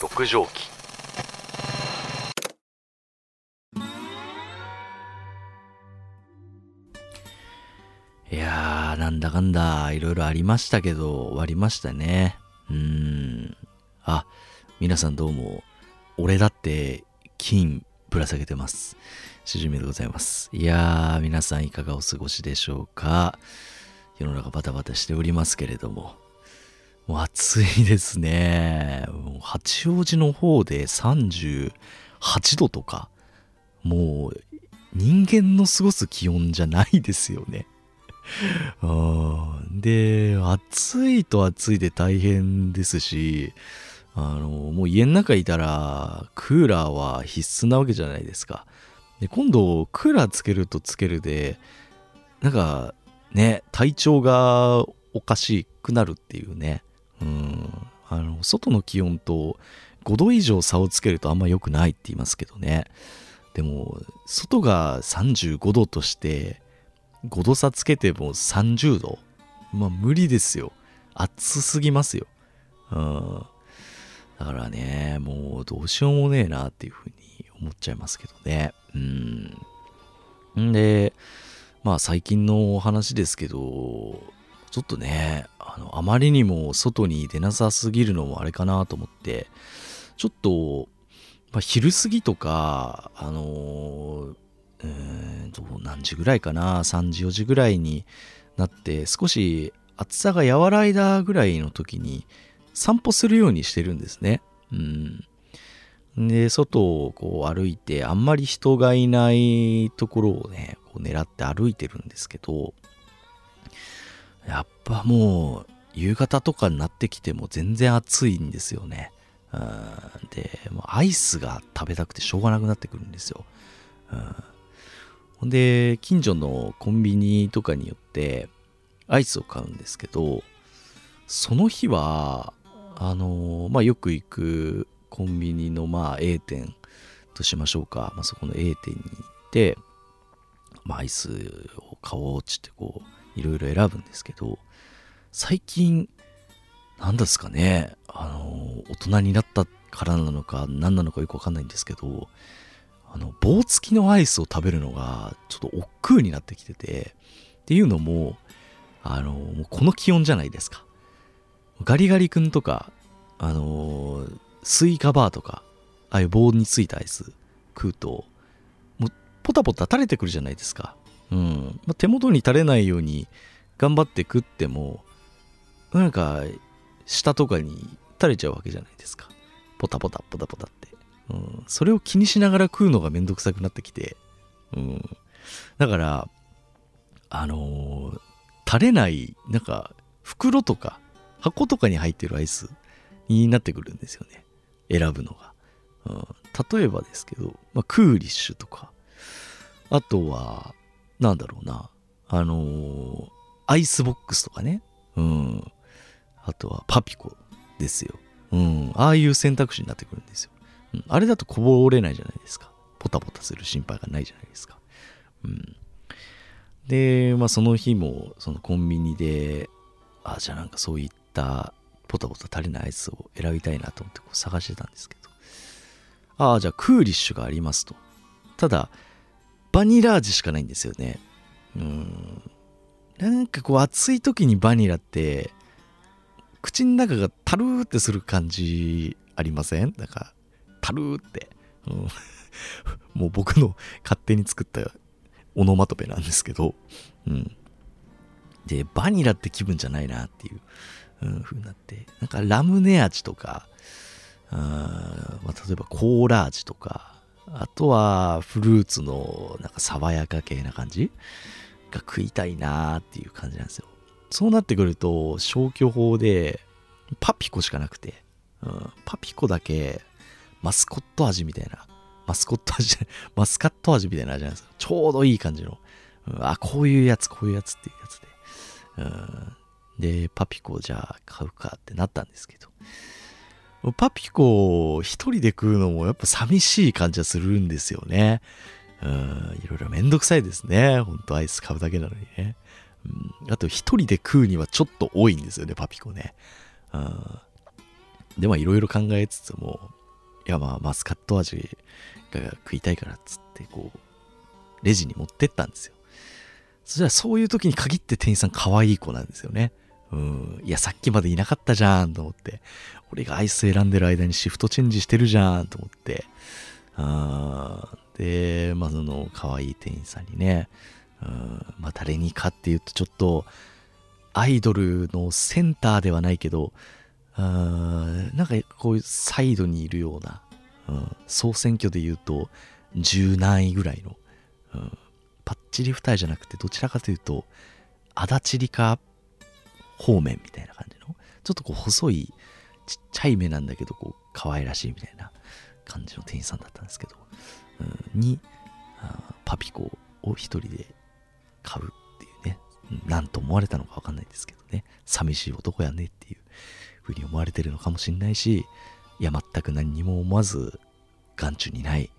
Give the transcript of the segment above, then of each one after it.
6畳紀いやーなんだかんだいろいろありましたけど終わりましたね。うーん。あ皆さんどうも俺だって金ぶら下げてます。しじみでございます。いやー皆さんいかがお過ごしでしょうか。世の中バタバタしておりますけれども。暑いですね。八王子の方で38度とか、もう人間の過ごす気温じゃないですよね。で、暑いと暑いで大変ですし、あの、もう家の中いたらクーラーは必須なわけじゃないですか。で、今度クーラーつけるとつけるで、なんかね、体調がおかしくなるっていうね。あの外の気温と5度以上差をつけるとあんま良くないって言いますけどね。でも外が35度として5度差つけても30度。まあ無理ですよ。暑すぎますよ。うん。だからねもうどうしようもねえなっていうふうに思っちゃいますけどね。うんん。でまあ最近のお話ですけどちょっとねのあまりにも外に出なさすぎるのもあれかなと思ってちょっと、まあ、昼過ぎとかあのー、えー、と何時ぐらいかな3時4時ぐらいになって少し暑さが和らいだぐらいの時に散歩するようにしてるんですね。うん、で外をこう歩いてあんまり人がいないところをねこう狙って歩いてるんですけどやっぱもう夕方とかになってきても全然暑いんですよね。うん、で、もうアイスが食べたくてしょうがなくなってくるんですよ。うん、ほんで、近所のコンビニとかによってアイスを買うんですけど、その日は、あのまあ、よく行くコンビニのまあ A 店としましょうか。まあ、そこの A 店に行って、まあ、アイスを買おうっつってこう、いろいろ選ぶんですけど、最近、何ですかね、あの、大人になったからなのか、何なのかよくわかんないんですけど、あの、棒付きのアイスを食べるのが、ちょっと億劫になってきてて、っていうのも、あの、もうこの気温じゃないですか。ガリガリ君とか、あの、スイカバーとか、ああいう棒についたアイス食うと、もうポタポタ垂れてくるじゃないですか。うん。まあ、手元に垂れないように頑張って食っても、なんか、下とかに垂れちゃうわけじゃないですか。ポタポタポタポタって。うん。それを気にしながら食うのがめんどくさくなってきて。うん。だから、あのー、垂れない、なんか、袋とか、箱とかに入ってるアイスになってくるんですよね。選ぶのが。うん、例えばですけど、まあ、クーリッシュとか、あとは、なんだろうな、あのー、アイスボックスとかね、うん、あとはパピコですよ。うん、ああいう選択肢になってくるんですよ。うん、あれだとこぼれないじゃないですか。ポタポタする心配がないじゃないですか。うん、で、まあその日もそのコンビニで、あ、じゃあなんかそういったポタポタ足りないアイスを選びたいなと思ってこう探してたんですけど、ああ、じゃあクーリッシュがありますと。ただ、バニラ味しかないんですよね。うん。なんかこう暑い時にバニラって、口の中がタルーってする感じありません？なんか、タルーって。うん、もう僕の勝手に作ったオノマトペなんですけど、うん。で、バニラって気分じゃないなっていう、うん、風になって、なんかラムネ味とか、あまあ、例えばコーラ味とか、あとはフルーツのなんか爽やか系な感じ？が食いたいなーっていう感じなんですよ。そうなってくると消去法でパピコしかなくて、うん、パピコだけマスコット味みたいな、マスコット味じゃない、マスカット味みたいな味なんですよ。ちょうどいい感じの。うん、あ、こういうやつ、こういうやつっていうやつで。うん、で、パピコじゃあ買うかってなったんですけど。パピコを一人で食うのもやっぱ寂しい感じはするんですよね。うん、いろいろめんどくさいですね。ほんとアイス買うだけなのにね。うん、あと一人で食うにはちょっと多いんですよね、パピコね。うん、でまあいろいろ考えつつもいやまあマスカット味が食いたいからっつってこうレジに持ってったんですよそしたらそういう時に限って店員さん可愛い子なんですよねうん。いやさっきまでいなかったじゃんと思って。俺がアイス選んでる間にシフトチェンジしてるじゃんと思って。あでまあその可愛い店員さんにね。うん。まあ誰にかっていうとちょっとアイドルのセンターではないけどなんかこういうサイドにいるような、うん、総選挙で言うと10何位ぐらいの、うん、パッチリ二重じゃなくてどちらかというと足立梨花方面みたいな感じのちょっとこう細いちっちゃい目なんだけどこう可愛らしいみたいな感じの店員さんだったんですけど、うん、にパピコを一人で買うっていうね何と思われたのか分かんないですけどね寂しい男やねっていうふうに思われてるのかもしんないしいや全く何にも思わず眼中にない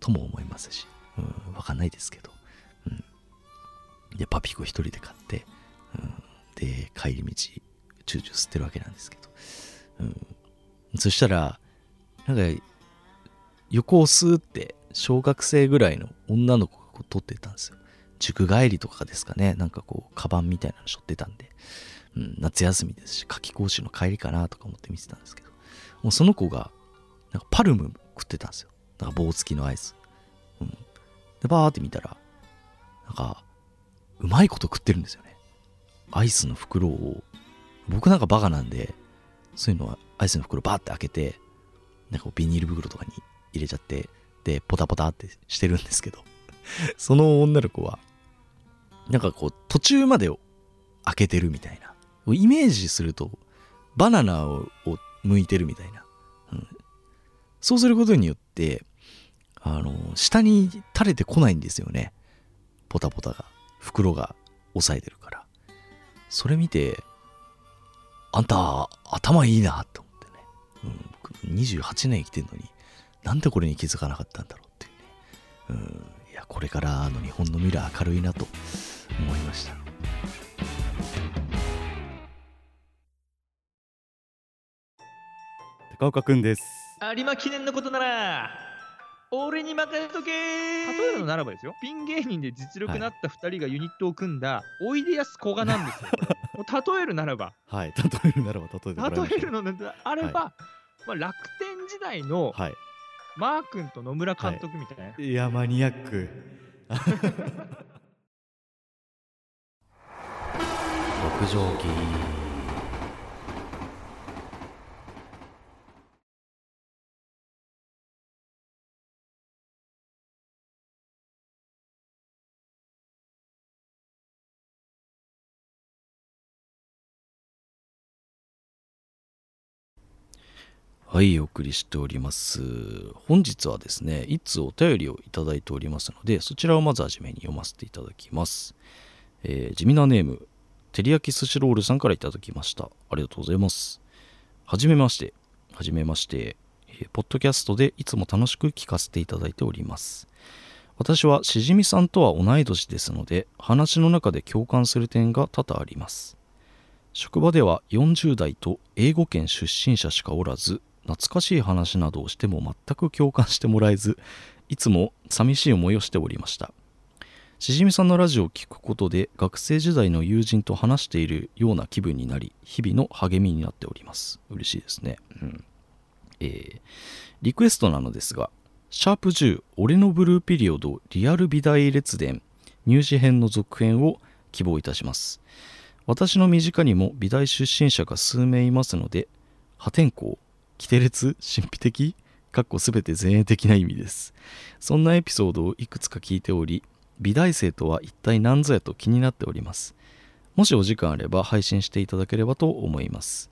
とも思いますし、うん、わかんないですけど、うん、でパピコ一人で買って、うん、で帰り道チューチュー吸ってるわけなんですけど、うん、そしたらなんか横をスーって小学生ぐらいの女の子がこう撮ってたんですよ。塾帰りとかですかね。なんかこうカバンみたいなの背負ってたんで。うん、夏休みですし夏期講習の帰りかなとか思って見てたんですけど。もうその子がなんかパルム食ってたんですよ。なんか棒付きのアイス、うん、でバーって見たらなんかうまいこと食ってるんですよね。アイスの袋を僕なんかバカなんでそういうのはアイスの袋バーって開けてなんかビニール袋とかに入れちゃってでポタポタってしてるんですけど その女の子はなんかこう途中までを開けてるみたいな。イメージするとバナナを剥いてるみたいな、うん、そうすることによってあの下に垂れてこないんですよね。ポタポタが。袋が押さえてるから。それ見てあんた頭いいなと思ってね、うん、僕28年生きてんのになんでこれに気づかなかったんだろうっていうね、うん、いやこれからの日本の未来明るいなと思いました。高岡くんです。有馬記念のことなら俺に任せとけ例えるのならばですよ。ピン芸人で実力なった2人がユニットを組んだ、おいでやすこがなんですよ。もう例えるならば。はい。例えるならば例えて例えるのであれば、はい、まあ、楽天時代の、はい、マー君と野村監督みたいな、はい、いやマニアック。極上機はい、お送りしております。本日はですね、いつお便りをいただいておりますので、そちらをまずはじめに読ませていただきます。えー、地味なネーム、照り焼き寿司ロールさんからいただきました。ありがとうございます。はじめまして。はじめまして。えー、ポッドキャストでいつも楽しく聞かせていただいております。私はしじみさんとは同い年ですので、話の中で共感する点が多々あります。職場では40代と英語圏出身者しかおらず懐かしい話などをしても全く共感してもらえずいつも寂しい思いをしておりました。しじみさんのラジオを聞くことで学生時代の友人と話しているような気分になり日々の励みになっております。嬉しいですね、うん。えー、リクエストなのですがシャープ10俺のブルーピリオドリアル美大列伝入試編の続編を希望いたします。私の身近にも美大出身者が数名いますので破天荒規定列神秘的？かっこ全て前衛的な意味です。そんなエピソードをいくつか聞いており、美大生とは一体何ぞやと気になっております。もしお時間あれば配信していただければと思います。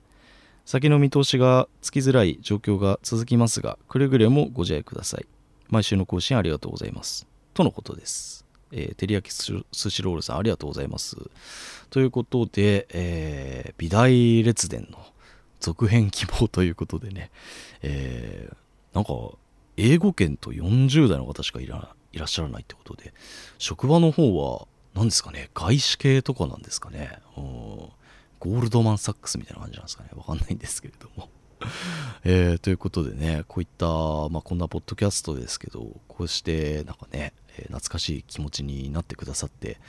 先の見通しがつきづらい状況が続きますが、くれぐれもご自愛ください。毎週の更新ありがとうございます。とのことです。えー、照り焼き寿司ロールさんありがとうございます。ということで、えー、美大列伝の続編希望ということでね、えー、なんか英語圏と40代の方しかいらいらっしゃらないってことで。職場の方は何ですかね外資系とかなんですかね。ゴールドマン・サックスみたいな感じなんですかね。わかんないんですけれども。えーということでね、こういった、まあ、こんなポッドキャストですけど、こうしてなんかね、えー懐かしい気持ちになってくださって、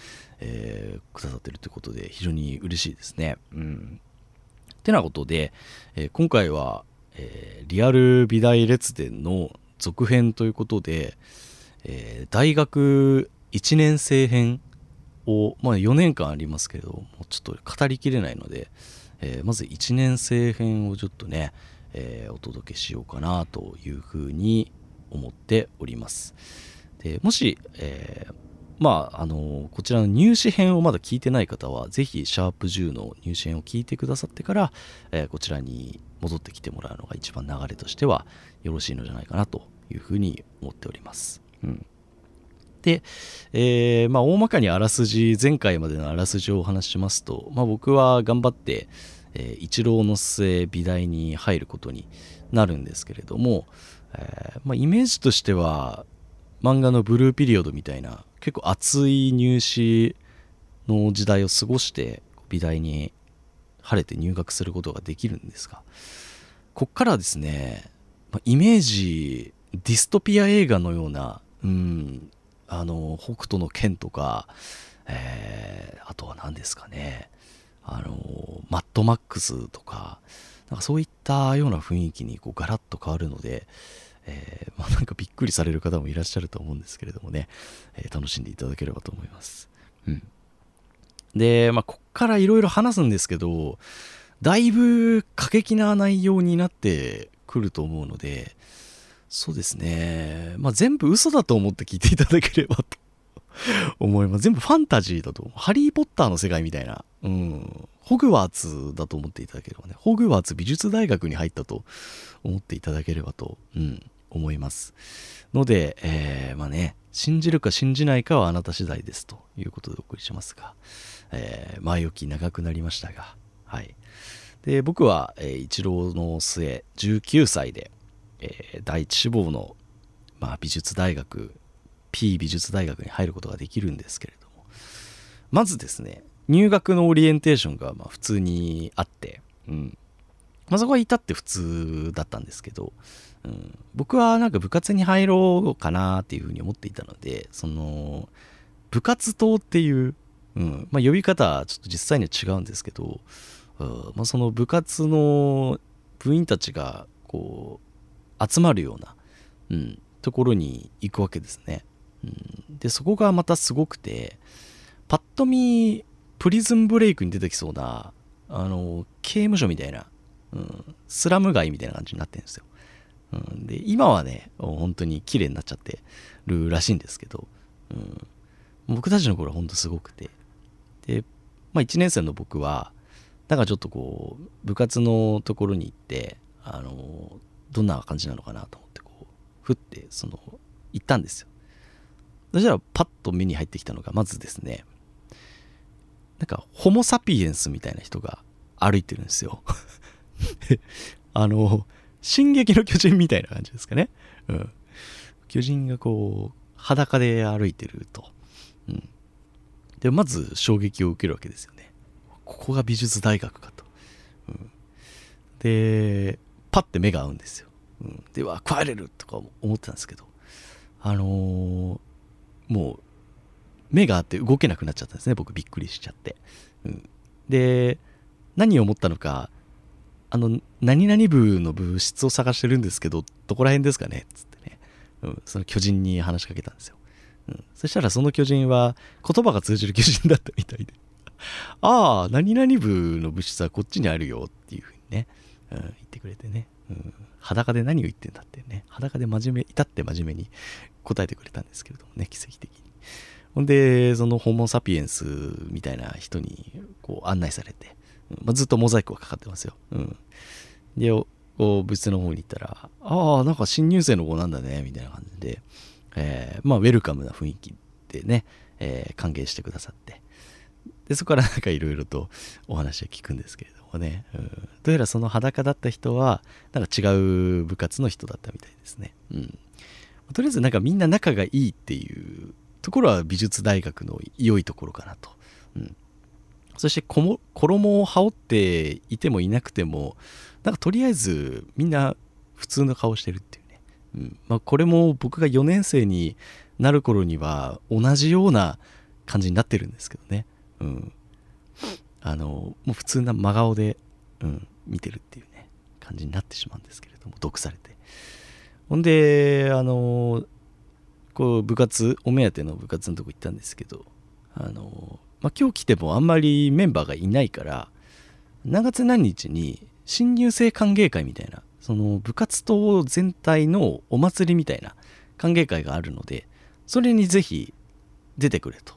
えーくださってるということで、非常に嬉しいですね。うん。てなことで、えー今回は、えーリアル美大列伝の続編ということで、えー大学1年生編を、まあ、4年間ありますけれどもうちょっと語りきれないので、えーまず1年生編をちょっとね、えーお届けしようかなというふうに思っております。でもし、えーまああのこちらの入試編をまだ聞いてない方はぜひシャープ10の入試編を聞いてくださってから、えーこちらに戻ってきてもらうのが一番流れとしてはよろしいのじゃないかなというふうに思っております、うん、で、えーまあ、大まかにあらすじ前回までのあらすじをお話ししますと、まあ、僕は頑張って、えー一浪の末美大に入ることになるんですけれども、えーまあ、イメージとしては漫画のブルーピリオドみたいな結構熱い入試の時代を過ごして美大に晴れて入学することができるんですがこっからですね、イメージディストピア映画のような、うん、あの北斗の拳とか、えーあとは何ですかねあのマッドマックスとかなんかそういったような雰囲気にこうガラッと変わるので、えーまあ、なんかびっくりされる方もいらっしゃると思うんですけれどもね、えー楽しんでいただければと思います。うん、で、まあ、こっからいろいろ話すんですけどだいぶ過激な内容になってくると思うのでそうですね、まあ、全部嘘だと思って聞いていただければと 思います。全部ファンタジーだと思う。ハリー・ポッターの世界みたいな、うん、ホグワーツだと思っていただければね。ホグワーツ美術大学に入ったと思っていただければと、うん、思います。ので、えーまあね信じるか信じないかはあなた次第ですということでお送りしますが、えー前置き長くなりましたがはい。で僕は、えー一浪の末19歳で、えー第一志望の、まあ、美術大学 P 美術大学に入ることができるんですけれどもまずですね入学のオリエンテーションがまあ普通にあって、うん。まあ、そこは至って普通だったんですけど、うん、僕はなんか部活に入ろうかなっていうふうに思っていたのでその部活動っていう、うん。まあ、呼び方はちょっと実際には違うんですけど、うん。まあ、その部活の部員たちがこう集まるような、うん、ところに行くわけですね。うん、でそこがまたすごくてパッと見プリズンブレイクに出てきそうなあの刑務所みたいな、スラム街みたいな感じになってるんですよ。うん、で今はね本当に綺麗になっちゃってるらしいんですけど、うん、僕たちの頃は本当すごくて。で、まあ、1年生の僕はなんかちょっとこう部活のところに行ってあのどんな感じなのかなと思ってこうふってその行ったんですよ。そしたらパッと目に入ってきたのがまずですねなんかホモ・サピエンスみたいな人が歩いてるんですよ。あの進撃の巨人みたいな感じですかね、うん、巨人がこう裸で歩いてると、うん、でまず衝撃を受けるわけですよね。ここが美術大学かと、うん、でパッて目が合うんですよ、うん、では食われるとか思ってたんですけど。あのーもう目があって動けなくなっちゃったんですね僕びっくりしちゃって、うん、で何を思ったのかあの何々部の部室を探してるんですけどどこら辺ですかね？つってね、うん、その巨人に話しかけたんですよ、うん、そしたらその巨人は言葉が通じる巨人だったみたいで。ああ何々部の部室はこっちにあるよっていうふうにね、うん、言ってくれてね、うん、裸で何を言ってんだってね。裸で真面目至って真面目に答えてくれたんですけれどもね奇跡的に。ほんでそのホモ・サピエンスみたいな人にこう案内されて、ま、ずっとモザイクがかかってますよ、うん、でこう部室の方に行ったら「ああなんか新入生の子なんだね」みたいな感じで、えーまあウェルカムな雰囲気でね、えー歓迎してくださって。でそこから なんかいろいろとお話は聞くんですけれどもね、うん、どうやらその裸だった人はなんか違う部活の人だったみたいですね、うん、とりあえずなんかみんな仲がいいっていうところは美術大学の良いところかなと、うん、そして衣を羽織っていてもいなくてもなんかとりあえずみんな普通の顔してるっていうね、うん。まあ、これも僕が4年生になる頃には同じような感じになってるんですけどね、うん、あのもう普通な真顔で、うん、見てるっていうね感じになってしまうんですけれども毒されて。ほんであのこう部活お目当ての部活のとこ行ったんですけどあの、まあ、今日来てもあんまりメンバーがいないから何月何日に新入生歓迎会みたいなその部活動全体のお祭りみたいな歓迎会があるのでそれにぜひ出てくれと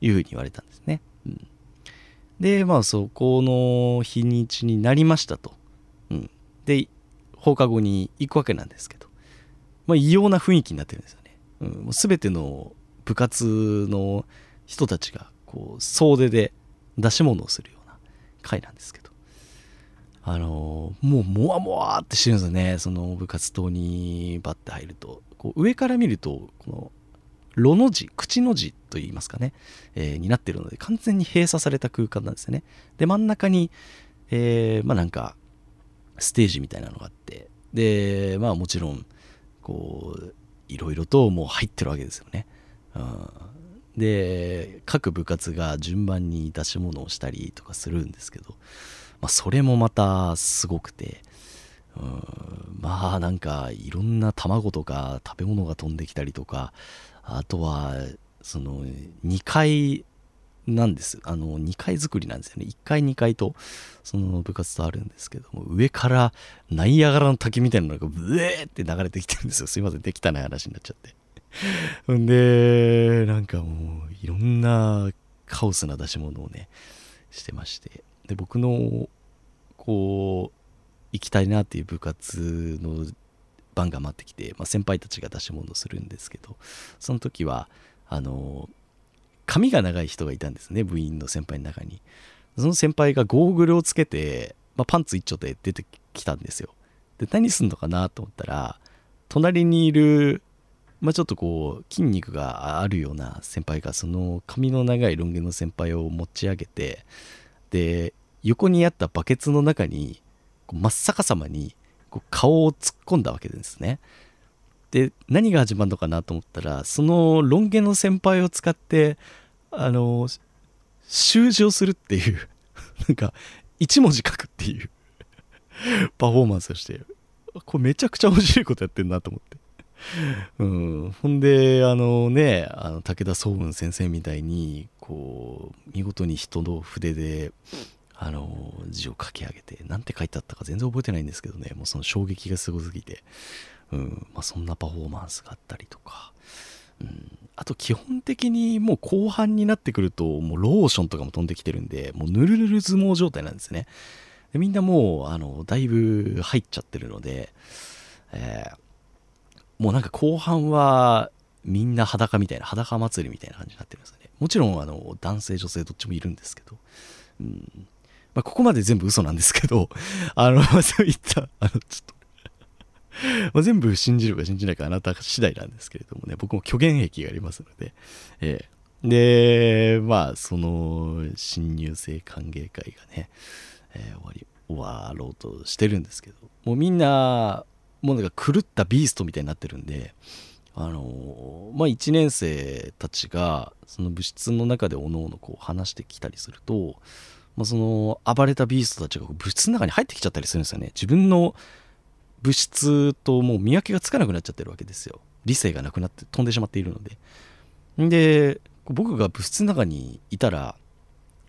いうふうに言われたんですね、うん、でまあそこの日にちになりましたと、うん、で放課後に行くわけなんですけど、まあ、異様な雰囲気になってるんですよね、うん、もう全ての部活の人たちがこう総出で出し物をするような会なんですけど。あのもうもわもわってしてるんですよね。その部活動にバッて入ると。こう上から見るとこのロの字口の字といいますかね、えーになってるので完全に閉鎖された空間なんですよね。で真ん中に、えーまあなんかステージみたいなのがあって。でまあもちろんこういろいろともう入ってるわけですよね、うん、で各部活が順番に出し物をしたりとかするんですけど、まあ、それもまたすごくて、うん、まあなんかいろんな卵とか食べ物が飛んできたりとかあとはその2階なんです。あの2階作りなんですよね。1階2階とその部活とあるんですけども上からナイアガラの滝みたいなのがブエーって流れてきてるんですよ。すいません。できたない話になっちゃって。ほ んでなんかもういろんなカオスな出し物をねしてまして。で僕のこう行きたいなっていう部活の番が待ってきて、まあ、先輩たちが出し物するんですけどその時はあの髪が長い人がいたんですね部員の先輩の中に。その先輩がゴーグルをつけて、まあ、パンツ一丁で出てきたんですよ。で何すんのかなと思ったら隣にいる、まあ、ちょっとこう筋肉があるような先輩がその髪の長いロン毛の先輩を持ち上げてで横にあったバケツの中にこう真っ逆さまにこう顔を突っ込んだわけですね。で何が始まるのかなと思ったらそのロン毛の先輩を使ってあの習字をするっていう なんか一文字書くっていうパフォーマンスをしてこれめちゃくちゃ面白いことやってんなと思って。うん、ほんであのねあの武田総雲先生みたいにこう見事に人の筆であの字を書き上げて何て書いてあったか全然覚えてないんですけどね。もうその衝撃がすごすぎて、うん。まあ、そんなパフォーマンスがあったりとか、うん、あと基本的にもう後半になってくるともうローションとかも飛んできてるんでもうぬるぬる相撲状態なんですね。でみんなもうあのだいぶ入っちゃってるので、えーもうなんか後半はみんな裸みたいな裸祭りみたいな感じになってるんですよね。もちろんあの男性女性どっちもいるんですけど、うん。まあ、ここまで全部嘘なんですけど あの そういったあのちょっと。まあ全部信じるか信じないかあなた次第なんですけれどもね。僕も虚言癖がありますので、えーでまあその新入生歓迎会がね、えー終わり終わろうとしてるんですけど。もうみんなもうなんか狂ったビーストみたいになってるんであのまあ1年生たちがその部室の中でおのおのこう話してきたりすると、まあ、その暴れたビーストたちがこう部室の中に入ってきちゃったりするんですよね。自分の物質ともう見分けがつかなくなっちゃってるわけですよ。理性がなくなって飛んでしまっているので。で僕が部室の中にいたら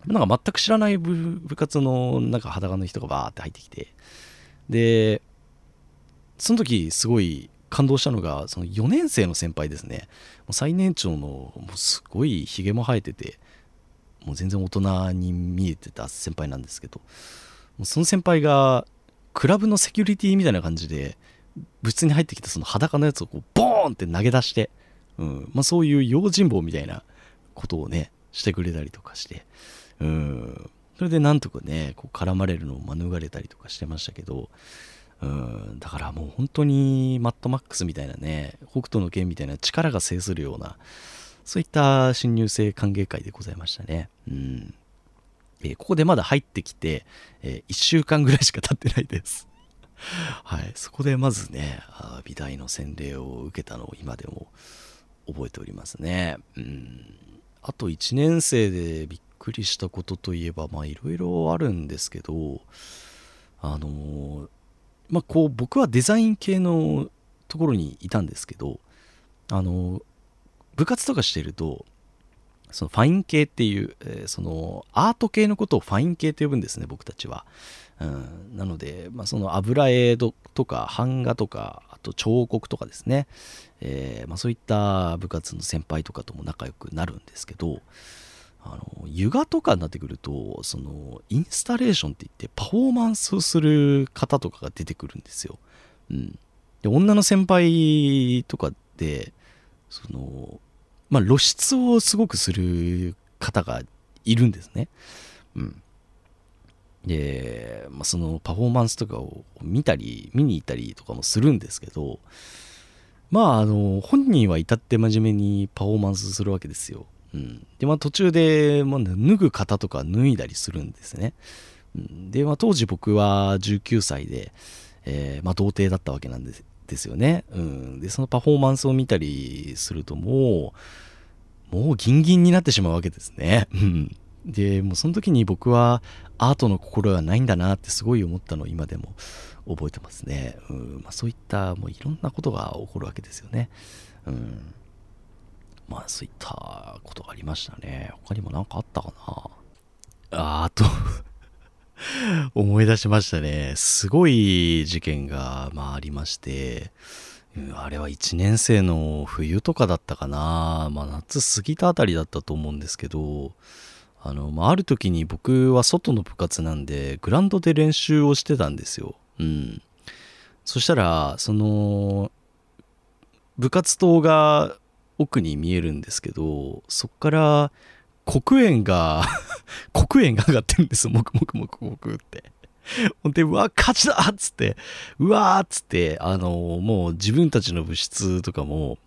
なんか全く知らない部活のなんか裸の人がバーって入ってきてでその時すごい感動したのがその4年生の先輩ですね。最年長のもうすごいひげも生えててもう全然大人に見えてた先輩なんですけどその先輩がクラブのセキュリティみたいな感じで部室に入ってきたその裸のやつをこうボーンって投げ出して、うんまあ、そういう用心棒みたいなことをねしてくれたりとかして、うん、それでなんとかねこう絡まれるのを免れたりとかしてましたけど、うん、だからもう本当にマットマックスみたいなね北斗の拳みたいな力が制するようなそういった新入生歓迎会でございましたね。うん、えーここでまだ入ってきて、え1週間ぐらいしか経ってないです。はい、そこでまずね、美大の洗礼を受けたのを今でも覚えておりますね。うん、あと1年生でびっくりしたことといえば、まあいろいろあるんですけど、あのーまあこう僕はデザイン系のところにいたんですけど、あの部活とかしてると、そのファイン系っていう、えーそのアート系のことをファイン系と呼ぶんですね、僕たちは。うん、なので、まあ、その油絵とか版画とかあと彫刻とかですね、えーまあ、そういった部活の先輩とかとも仲良くなるんですけどあの油画とかになってくるとそのインスタレーションって言ってパフォーマンスをする方とかが出てくるんですよ。うん、で女の先輩とかってその、まあ、露出をすごくする方がいるんですね。うん、で、まあ、そのパフォーマンスとかを見たり見に行ったりとかもするんですけどまああの本人は至って真面目にパフォーマンスするわけですよ。でまあ途中で、まあ、脱ぐ方とか脱いだりするんですね。うんで、まあ、当時僕は19歳で、えーまあ、童貞だったわけなんですですよね。うん、でそのパフォーマンスを見たりするともうもうギンギンになってしまうわけですね。でもうその時に僕はアートの心がないんだなってすごい思ったのを今でも覚えてますね。うんまあ、そういったもういろんなことが起こるわけですよね。うん、まあそういったことがありましたね。他にも何かあったかな？ああと 思い出しましたね。すごい事件が、まあ、ありまして、うんあれは1年生の冬とかだったかな、まあ、夏過ぎたあたりだったと思うんですけど、あの、まあ、ある時に僕は外の部活なんで、グラウンドで練習をしてたんですよ。うん。そしたら、その、部活動が奥に見えるんですけど、そっから黒煙が 黒煙が上がってるんですよ。もくもくもくもくって。ほんで、うわ、勝ちだっつって、うわーっつって、あの、もう自分たちの部室とかも、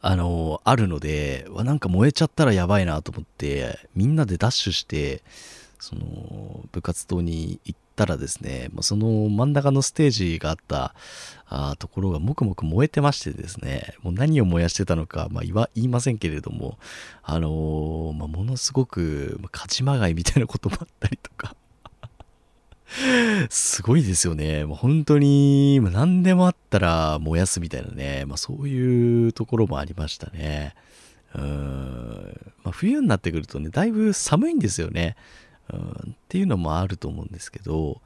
あの、あるので、わ、なんか燃えちゃったらやばいなと思って、みんなでダッシュして、その、部活動に行ったらですね、もうその真ん中のステージがあったあところがもくもく燃えてましてですね、もう何を燃やしてたのか、まあ、言わ言いませんけれども、あのーまあ、ものすごく、まあ勝ちまがいみたいなこともあったりとか、すごいですよね。もう本当に、まあ何でもあったら燃やすみたいなね、まあ、そういうところもありましたね。うんまあ、冬になってくるとね、だいぶ寒いんですよね。うんっていうのもあると思うんですけど、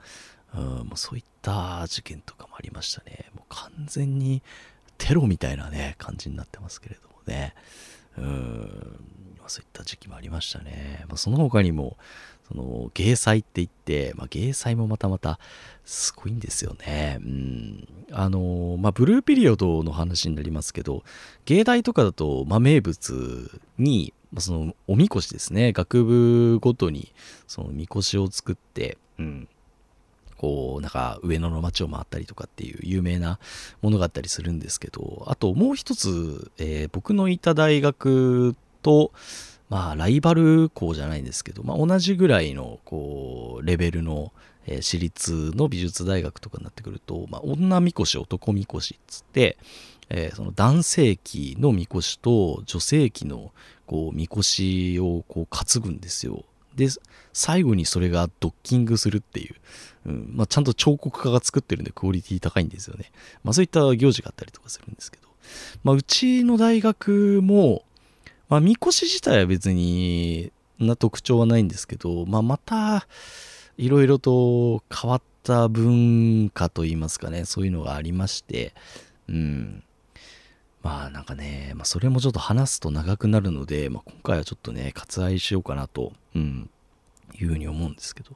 うんもうそういった事件とかもありましたね。もう完全にテロみたいなね、感じになってますけれどもね。うんそういった時期もありましたね。まあ、その他にも、その芸祭って言って、まあ、芸祭もまたまたすごいんですよね。うん、あのまあブルーピリオドの話になりますけど芸大とかだと、まあ、名物に、まあ、そのおみこしですね。学部ごとにそのみこしを作って、うん、こうなんか上野の街を回ったりとかっていう有名なものがあったりするんですけどあともう一つ、えー僕のいた大学とまあライバル校じゃないんですけど、まあ、同じぐらいのこうレベルの、私立の美術大学とかになってくると、まあ、女みこし男みこしっつって、えーその男性器のみこしと女性器のこうみこしをこう担ぐんですよ。で最後にそれがドッキングするっていう、うん。まあ、ちゃんと彫刻家が作ってるんでクオリティ高いんですよね。まあ、そういった行事があったりとかするんですけど、まあ、うちの大学も、まあ、みこし自体は別にな特徴はないんですけど、まあ、またいろいろと変わった文化といいますかねそういうのがありまして。うん。まあなんかね、まあ、それもちょっと話すと長くなるので、まあ、今回はちょっとね割愛しようかなと、うん、いうふうに思うんですけど、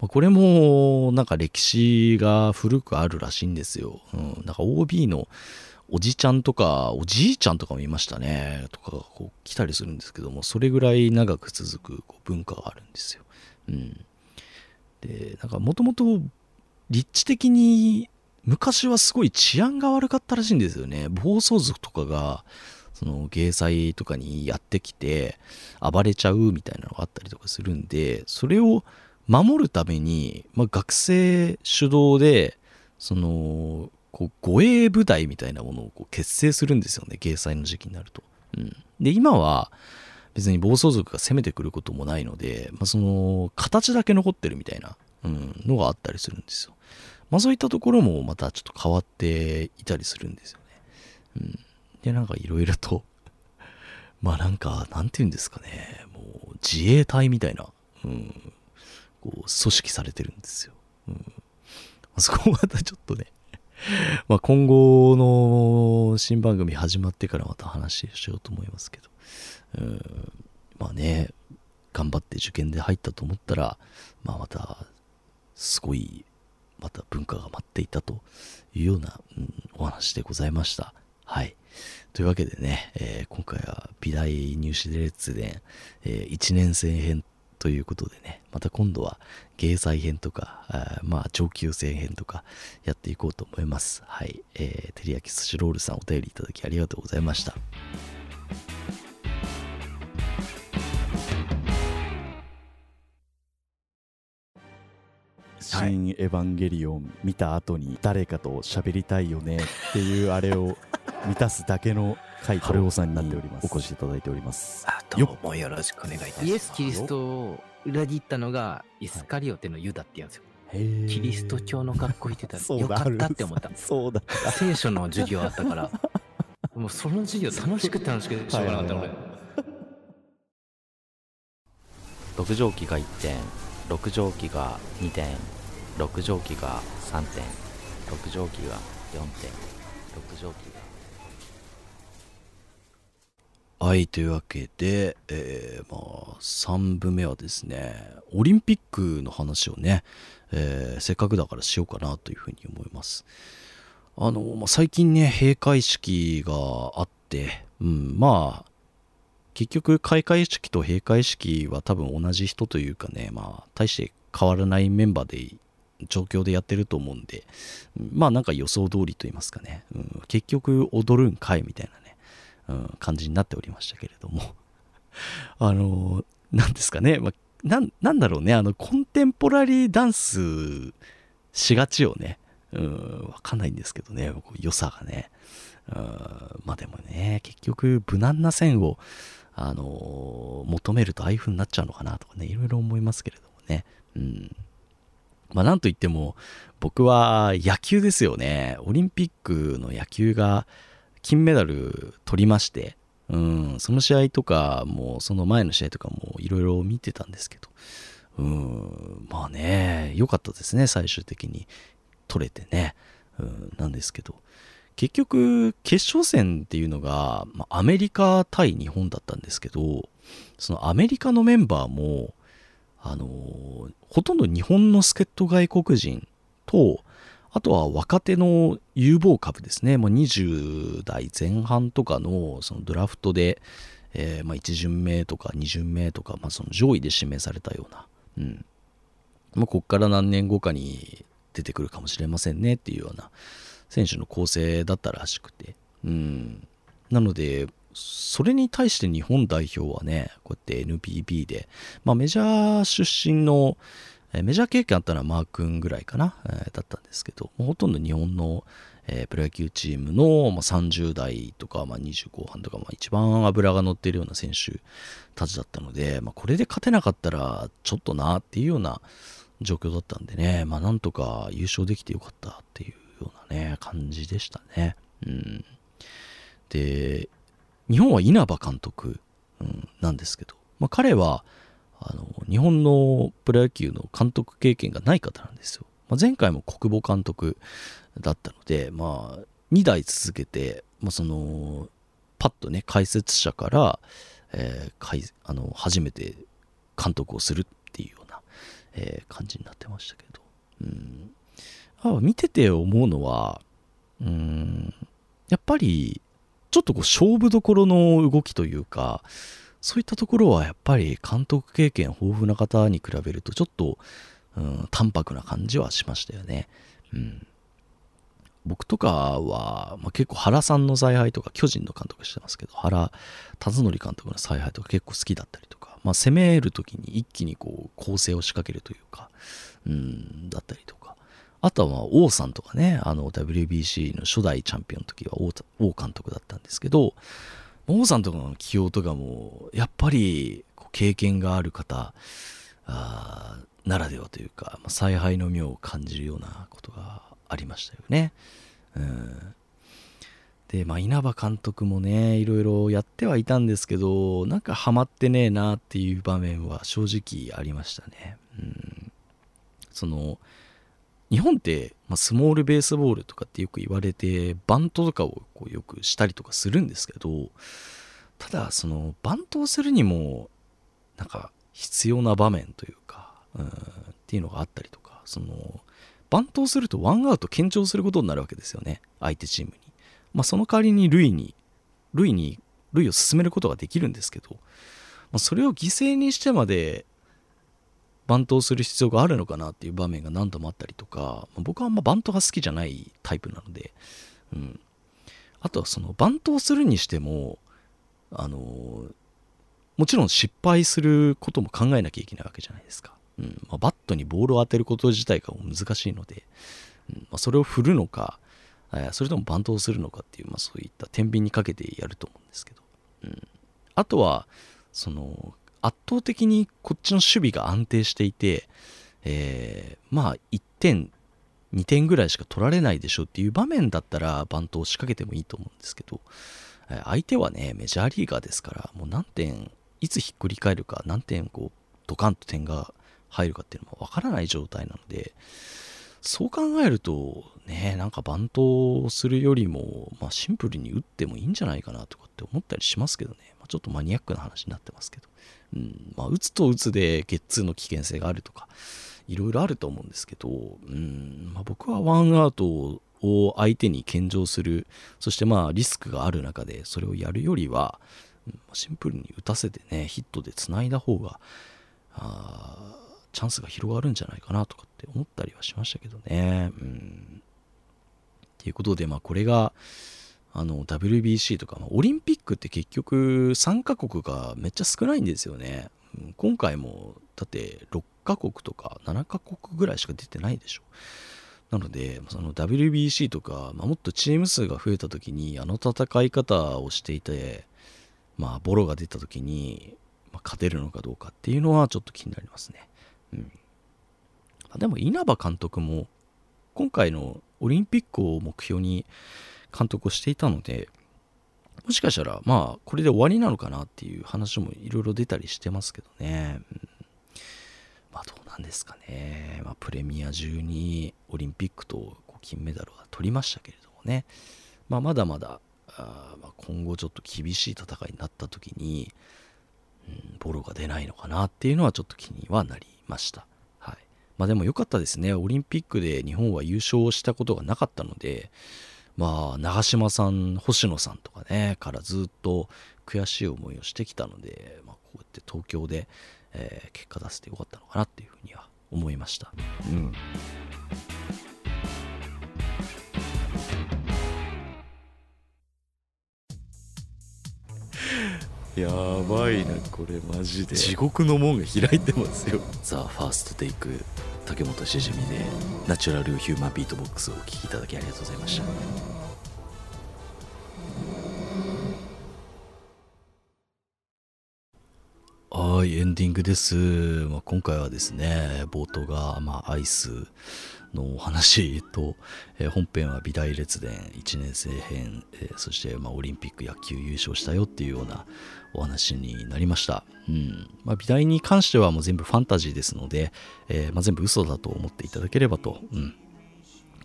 まあ、これもなんか歴史が古くあるらしいんですよ、うん、なんか OB のおじちゃんとかおじいちゃんとかもいましたねとかがこう来たりするんですけどもそれぐらい長く続くこう文化があるんですよ。うん、でなんかもともと立地的に昔はすごい治安が悪かったらしいんですよね暴走族とかがその芸祭とかにやってきて暴れちゃうみたいなのがあったりとかするんでそれを守るために、まあ、学生主導でそのこう護衛部隊みたいなものをこう結成するんですよね芸祭の時期になると。うん、で今は別に暴走族が攻めてくることもないので、まあ、その形だけ残ってるみたいな、うん、のがあったりするんですよ。まあそういったところもまたちょっと変わっていたりするんですよね。うん、で、なんかいろいろと まあなんか、なんて言うんですかね、もう自衛隊みたいな、うん、こう組織されてるんですよ。うん、そこまたちょっとね。まあ今後の新番組始まってからまた話しようと思いますけど、うん、まあね、頑張って受験で入ったと思ったら、まあまた、すごい、また文化が待っていたというような、うん、お話でございました。はい。というわけでね、えー、今回は美大入試列伝、えー、1年生編ということでね、また今度は芸祭編とか、あまあ上級生編とかやっていこうと思います。はい。えー、照り焼き寿司ロールさんお便りいただきありがとうございました。新エヴァンゲリオン見た後に誰かと喋りたいよねっていうあれを満たすだけの回春尾さんになっておりますお越しいただいております。あどうもよろしくお願いいたします。イエス・キリストを裏切ったのがイスカリオテのユダって言うんですよ、キリスト教の学校行ってたら よかったって思った。そうだ。聖書の授業あったから。もうその授業楽しくて楽しくてしょうがなかった俺。6畳機が1点6畳機が2点6畳機が3点6畳機が4点6畳機が。はいというわけで、えー、まあ3部目はですねオリンピックの話をね、えー、せっかくだからしようかなというふうに思います。あの、まあ、最近ね閉会式があってうんまあ結局開会式と閉会式は多分同じ人というかねまあ大して変わらないメンバーで状況でやってると思うんで、まあなんか予想通りと言いますかね、うん、結局踊るんかいみたいなね、うん、感じになっておりましたけれども、あの、なんですかね、まあ、なんだろうね、あの、コンテンポラリーダンスしがちよね。うん、わかんないんですけどね、良さがね。うん、まあでもね、結局、無難な線を、あの求めるとああいう風になっちゃうのかなとかね、いろいろ思いますけれどもね。うん。まあなんといっても僕は野球ですよね。オリンピックの野球が金メダル取りまして、うん、その試合とかもその前の試合とかもいろいろ見てたんですけど、うん、まあね、良かったですね、最終的に取れてね。うん、なんですけど、結局決勝戦っていうのが、まあ、アメリカ対日本だったんですけど、そのアメリカのメンバーも、あのほとんど日本の助っ人外国人と、あとは若手の有望株ですね、もう20代前半とかのそのドラフトで、えー、まあ1巡目とか2巡目とか、まあ、その上位で指名されたような、うん、まあ、ここから何年後かに出てくるかもしれませんねっていうような選手の構成だったらしくて、うん、なので、それに対して日本代表はね、こうやって NPB で、まあ、メジャー出身の、メジャー経験あったのはマー君ぐらいかな、えー、だったんですけど、ほとんど日本の、えー、プロ野球チームの、まあ、30代とか、まあ、20後半とか、まあ、一番脂が乗っているような選手たちだったので、まあ、これで勝てなかったらちょっとなっていうような状況だったんでね、まあ、なんとか優勝できてよかったっていうようなね、感じでしたね。うん。で、日本は稲葉監督、うん、なんですけど、まあ、彼はあの日本のプロ野球の監督経験がない方なんですよ。まあ、前回も国母監督だったので、まあ、2代続けて、まあ、そのパッとね解説者から、えー、あの初めて監督をするっていうような、えー、感じになってましたけど、うん、あ見てて思うのは、うん、やっぱりちょっとこう勝負どころの動きというか、そういったところはやっぱり監督経験豊富な方に比べるとちょっと、うん、淡白な感じはしましたよね。うん。僕とかは、まあ、結構原さんの采配とか巨人の監督してますけど原辰徳監督の采配とか結構好きだったりとか、まあ、攻める時に一気にこう構成を仕掛けるというかうんだったりとかあとは王さんとかねあの WBC の初代チャンピオンの時は王王監督だったんですけど王さんとかの起用とかもやっぱり経験がある方ならではというか、まあ、采配の妙を感じるようなことがありましたよね。うん、で、まあ、稲葉監督もねいろいろやってはいたんですけどなんかハマってねえなっていう場面は正直ありましたね。うん、その日本って、まあ、スモールベースボールとかってよく言われてバントとかをこうよくしたりとかするんですけどただそのバントをするにもなんか必要な場面というか、うん、っていうのがあったりとかそのバントをするとワンアウト堅調することになるわけですよね相手チームに、まあ、その代わりに塁に塁に塁を進めることができるんですけど、まあ、それを犠牲にしてまでバントをする必要があるのかなっていう場面が何度もあったりとか、僕はあんまバントが好きじゃないタイプなので、うん、あとはそのバントをするにしてもあのもちろん失敗することも考えなきゃいけないわけじゃないですか。うん。まあ、バットにボールを当てること自体が難しいので、うん。まあ、それを振るのか、え、それともバントをするのかっていう、まあ、そういった天秤にかけてやると思うんですけど、うん、あとはその圧倒的にこっちの守備が安定していて、えー、まあ1点2点ぐらいしか取られないでしょっていう場面だったらバントを仕掛けてもいいと思うんですけど、相手はねメジャーリーガーですからもう何点いつひっくり返るか何点こうドカンと点が入るかっていうのもわからない状態なので、そう考えると、ね、なんかバントをするよりも、まあ、シンプルに打ってもいいんじゃないかなとかって思ったりしますけどね、ちょっとマニアックな話になってますけど、うん。まあ、打つと打つでゲッツーの危険性があるとか、いろいろあると思うんですけど、うん。まあ、僕はワンアウトを相手に献上する、そしてまあリスクがある中でそれをやるよりは、シンプルに打たせてね、ヒットでつないだ方が、あチャンスが広がるんじゃないかなとかって思ったりはしましたけどね。うん。っていうことで、まあこれが、あの WBC とか、まあ、オリンピックって結局参加国がめっちゃ少ないんですよね。今回もだって6カ国とか7カ国ぐらいしか出てないでしょ。なので、その WBC とか、まあ、もっとチーム数が増えた時にあの戦い方をしていて、まあ、ボロが出た時に、まあ、勝てるのかどうかっていうのはちょっと気になりますね。うん、でも稲葉監督も今回のオリンピックを目標に監督をしていたのでもしかしたらまあこれで終わりなのかなっていう話もいろいろ出たりしてますけどね、うん、まあどうなんですかね、まあ、プレミア中にオリンピックと金メダルは取りましたけれどもね、まあ、まだまだあまあ今後ちょっと厳しい戦いになった時に、うん、ボロが出ないのかなっていうのはちょっと気にはなりました。はい。まあでも良かったですね。オリンピックで日本は優勝したことがなかったので、まあ、長嶋さん、星野さんとかね、からずっと悔しい思いをしてきたので、まあ、こうやって東京で、えー、結果出せてよかったのかなっていうふうには思いました。うん。やばいなこれマジで。地獄の門が開いてますよ。ザ・ファーストテイク竹本しじみでナチュラルヒューマンビートボックスをお聴きいただきありがとうございましたはい、エンディングです。まあ、今回はですね、冒頭が、まあ、アイスのお話と、えー、本編は美大列伝1年生編、えー、そして、まあ、オリンピック野球優勝したよっていうようなお話になりました。うんまあ、美大に関してはもう全部ファンタジーですので、えー、まあ、全部嘘だと思っていただければと、うん、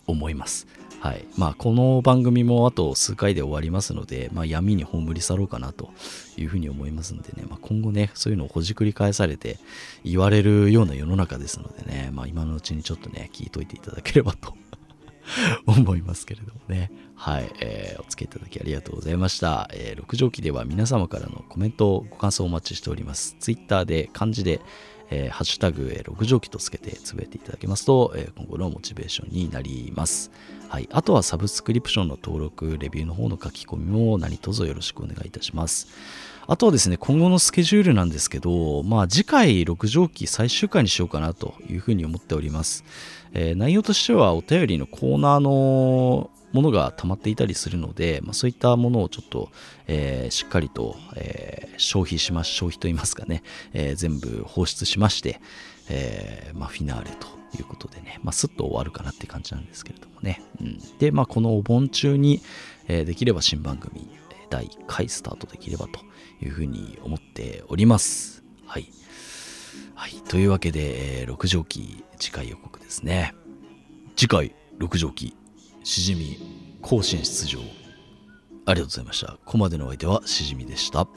思います。はいまあ、この番組もあと数回で終わりますので、まあ、闇に葬り去ろうかなというふうに思いますんでね、まあ、今後ね、そういうのをほじくり返されて言われるような世の中ですのでね、まあ、今のうちにちょっとね、聞いといていただければと 思いますけれどもね。はい、えー、お付き合いいただきありがとうございました。えー、六条記では皆様からのコメント、ご感想をお待ちしております。Twitter で漢字で、えー、ハッシュタグ、えー、六条記とつけてつぶやいていただけますと、えー、今後のモチベーションになります。はい、あとはサブスクリプションの登録、レビューの方の書き込みも何卒よろしくお願いいたします。あとはですね、今後のスケジュールなんですけど、まあ次回6畳期最終回にしようかなというふうに思っております。えー、内容としてはお便りのコーナーのものが溜まっていたりするので、まあ、そういったものをちょっと、えー、しっかりと、えー、消費します、消費といいますかね、えー、全部放出しまして、えまあ、フィナーレということでね、まあ、すっと終わるかなって感じなんですけれどもね。うん、で、まあ、このお盆中に、えできれば新番組第1回スタートできればというふうに思っております。はい。はい。というわけで、えー、6畳期次回予告ですね。次回6畳期しじみ甲子園出場ありがとうございました。ここまでのお相手はしじみでした。